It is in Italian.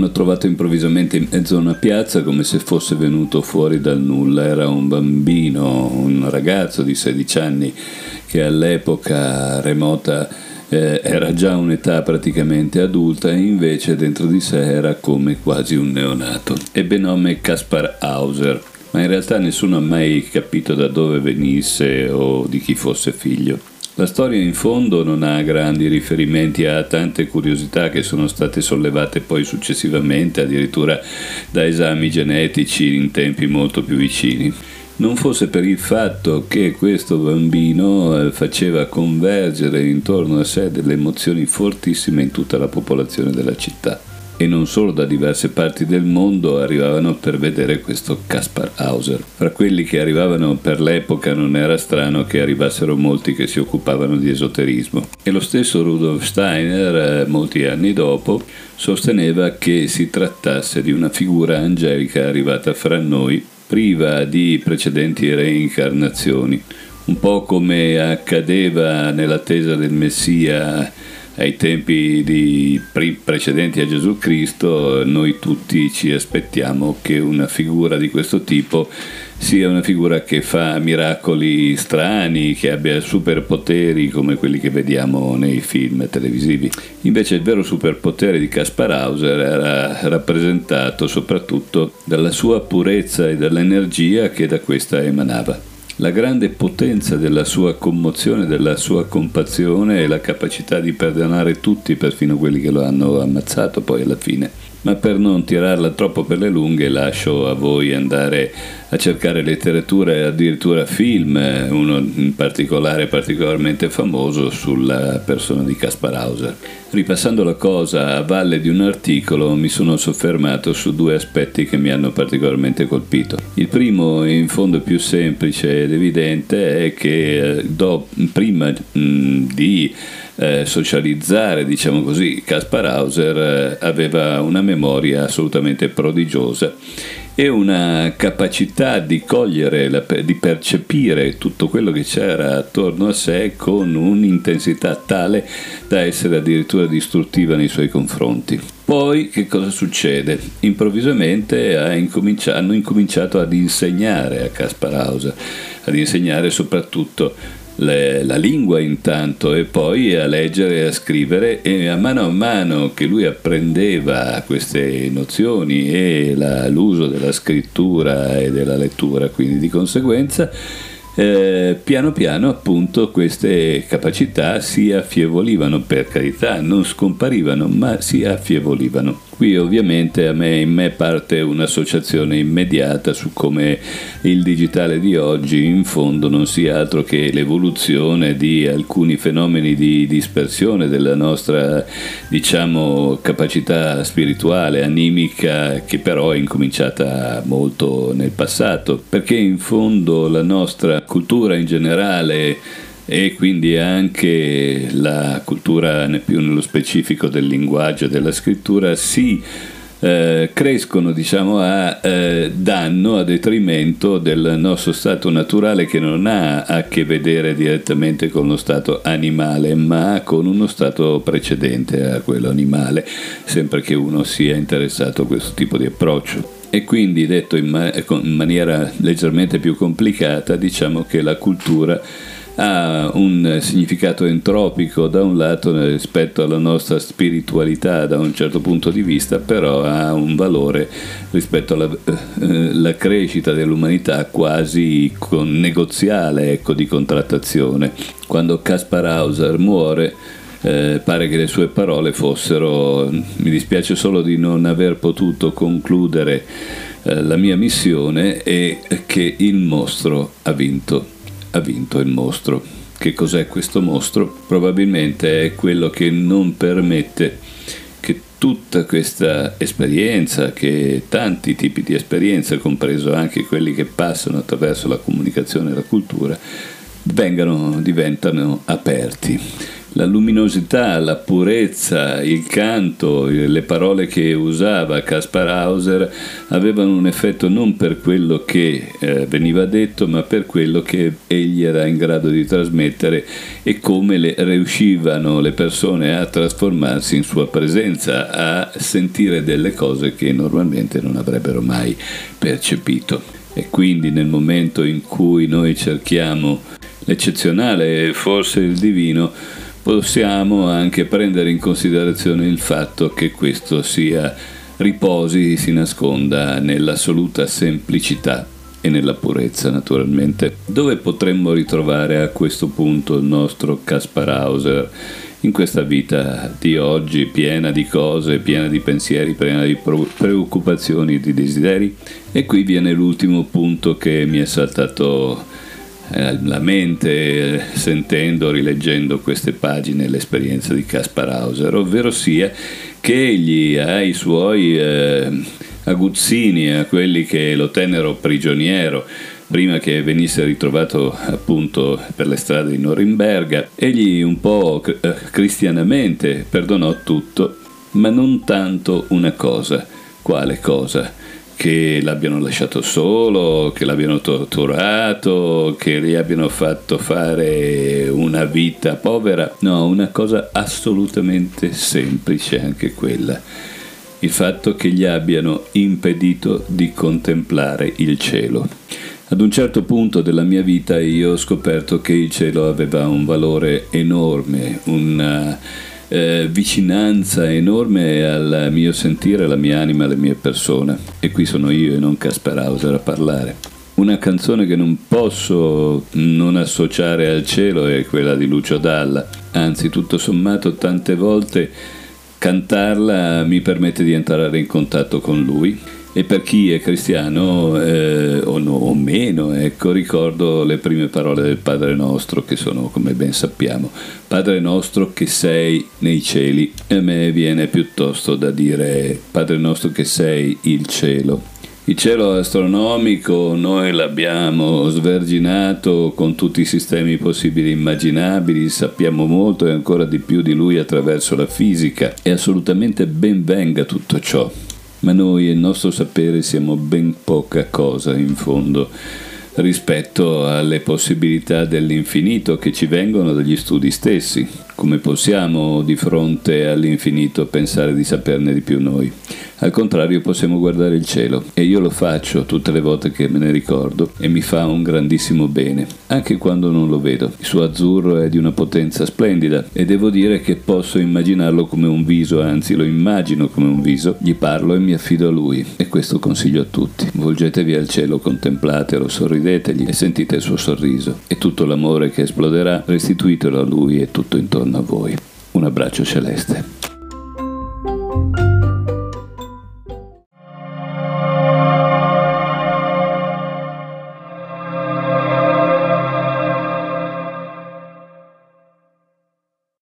hanno trovato improvvisamente in mezzo a una piazza come se fosse venuto fuori dal nulla. Era un bambino, un ragazzo di 16 anni che all'epoca remota eh, era già un'età praticamente adulta e invece dentro di sé era come quasi un neonato. Ebbe nome Kaspar Hauser, ma in realtà nessuno ha mai capito da dove venisse o di chi fosse figlio. La storia in fondo non ha grandi riferimenti a tante curiosità che sono state sollevate poi successivamente, addirittura da esami genetici in tempi molto più vicini. Non fosse per il fatto che questo bambino eh, faceva convergere intorno a sé delle emozioni fortissime in tutta la popolazione della città e non solo da diverse parti del mondo arrivavano per vedere questo Kaspar Hauser. Fra quelli che arrivavano per l'epoca non era strano che arrivassero molti che si occupavano di esoterismo. E lo stesso Rudolf Steiner, eh, molti anni dopo, sosteneva che si trattasse di una figura angelica arrivata fra noi, priva di precedenti reincarnazioni, un po' come accadeva nell'attesa del Messia ai tempi pre- precedenti a Gesù Cristo, noi tutti ci aspettiamo che una figura di questo tipo sia una figura che fa miracoli strani, che abbia superpoteri come quelli che vediamo nei film televisivi. Invece il vero superpotere di Kaspar Hauser era rappresentato soprattutto dalla sua purezza e dall'energia che da questa emanava la grande potenza della sua commozione, della sua compassione e la capacità di perdonare tutti, perfino quelli che lo hanno ammazzato poi alla fine ma per non tirarla troppo per le lunghe lascio a voi andare a cercare letteratura e addirittura film, uno in particolare particolarmente famoso sulla persona di Kaspar Hauser. Ripassando la cosa a valle di un articolo mi sono soffermato su due aspetti che mi hanno particolarmente colpito. Il primo, in fondo più semplice ed evidente, è che eh, do, prima mh, di eh, socializzare, diciamo così, Kaspar Hauser eh, aveva una memoria assolutamente prodigiosa e una capacità di cogliere, di percepire tutto quello che c'era attorno a sé con un'intensità tale da essere addirittura distruttiva nei suoi confronti. Poi che cosa succede? Improvvisamente hanno incominciato ad insegnare a Kaspar Hauser, ad insegnare soprattutto le, la lingua intanto e poi a leggere e a scrivere. E a mano a mano che lui apprendeva queste nozioni e la, l'uso della scrittura e della lettura, quindi di conseguenza eh, piano piano appunto queste capacità si affievolivano, per carità, non scomparivano, ma si affievolivano. Qui ovviamente a me, in me parte un'associazione immediata su come il digitale di oggi in fondo non sia altro che l'evoluzione di alcuni fenomeni di dispersione della nostra diciamo capacità spirituale, animica che però è incominciata molto nel passato, perché in fondo la nostra cultura in generale e quindi anche la cultura più nello specifico del linguaggio e della scrittura si eh, crescono diciamo, a eh, danno, a detrimento del nostro stato naturale che non ha a che vedere direttamente con lo stato animale, ma con uno stato precedente a quello animale, sempre che uno sia interessato a questo tipo di approccio. E quindi detto in, ma- in maniera leggermente più complicata, diciamo che la cultura ha un significato entropico da un lato rispetto alla nostra spiritualità da un certo punto di vista, però ha un valore rispetto alla eh, crescita dell'umanità quasi negoziale ecco, di contrattazione. Quando Kaspar Hauser muore, eh, pare che le sue parole fossero mi dispiace solo di non aver potuto concludere eh, la mia missione e che il mostro ha vinto ha vinto il mostro. Che cos'è questo mostro? Probabilmente è quello che non permette che tutta questa esperienza, che tanti tipi di esperienza, compreso anche quelli che passano attraverso la comunicazione e la cultura, vengano, diventano aperti. La luminosità, la purezza, il canto, le parole che usava Caspar Hauser avevano un effetto non per quello che eh, veniva detto, ma per quello che egli era in grado di trasmettere e come le, riuscivano le persone a trasformarsi in sua presenza, a sentire delle cose che normalmente non avrebbero mai percepito. E quindi nel momento in cui noi cerchiamo l'eccezionale e forse il divino, possiamo anche prendere in considerazione il fatto che questo sia riposi, si nasconda nell'assoluta semplicità e nella purezza naturalmente. Dove potremmo ritrovare a questo punto il nostro Caspar Hauser in questa vita di oggi piena di cose, piena di pensieri, piena di preoccupazioni, di desideri? E qui viene l'ultimo punto che mi è saltato la mente eh, sentendo, rileggendo queste pagine l'esperienza di Caspar Hauser, ovvero sia che egli ai suoi eh, aguzzini, a quelli che lo tennero prigioniero, prima che venisse ritrovato appunto per le strade di Norimberga, egli un po' eh, cristianamente perdonò tutto, ma non tanto una cosa. Quale cosa? Che l'abbiano lasciato solo, che l'abbiano torturato, che gli abbiano fatto fare una vita povera. No, una cosa assolutamente semplice anche quella. Il fatto che gli abbiano impedito di contemplare il cielo. Ad un certo punto della mia vita io ho scoperto che il cielo aveva un valore enorme, una eh, vicinanza enorme al mio sentire, alla mia anima, alle mie persone. E qui sono io e non Casper Hauser a parlare. Una canzone che non posso non associare al cielo è quella di Lucio Dalla, anzi tutto sommato tante volte cantarla mi permette di entrare in contatto con lui e per chi è cristiano eh, o, no, o, meno, ecco, ricordo le prime parole del Padre nostro che sono, come ben sappiamo, Padre nostro che sei nei cieli. E a me viene piuttosto da dire Padre nostro che sei il cielo. Il cielo astronomico noi l'abbiamo sverginato con tutti i sistemi possibili e immaginabili, sappiamo molto e ancora di più di lui attraverso la fisica e assolutamente ben venga tutto ciò ma noi e il nostro sapere siamo ben poca cosa in fondo rispetto alle possibilità dell'infinito che ci vengono dagli studi stessi. Come possiamo di fronte all'infinito pensare di saperne di più noi? Al contrario possiamo guardare il cielo e io lo faccio tutte le volte che me ne ricordo e mi fa un grandissimo bene, anche quando non lo vedo. Il suo azzurro è di una potenza splendida e devo dire che posso immaginarlo come un viso, anzi lo immagino come un viso, gli parlo e mi affido a lui e questo consiglio a tutti. Volgetevi al cielo, contemplatelo, sorridetegli e sentite il suo sorriso e tutto l'amore che esploderà restituitelo a lui e tutto intorno a voi. Un abbraccio celeste.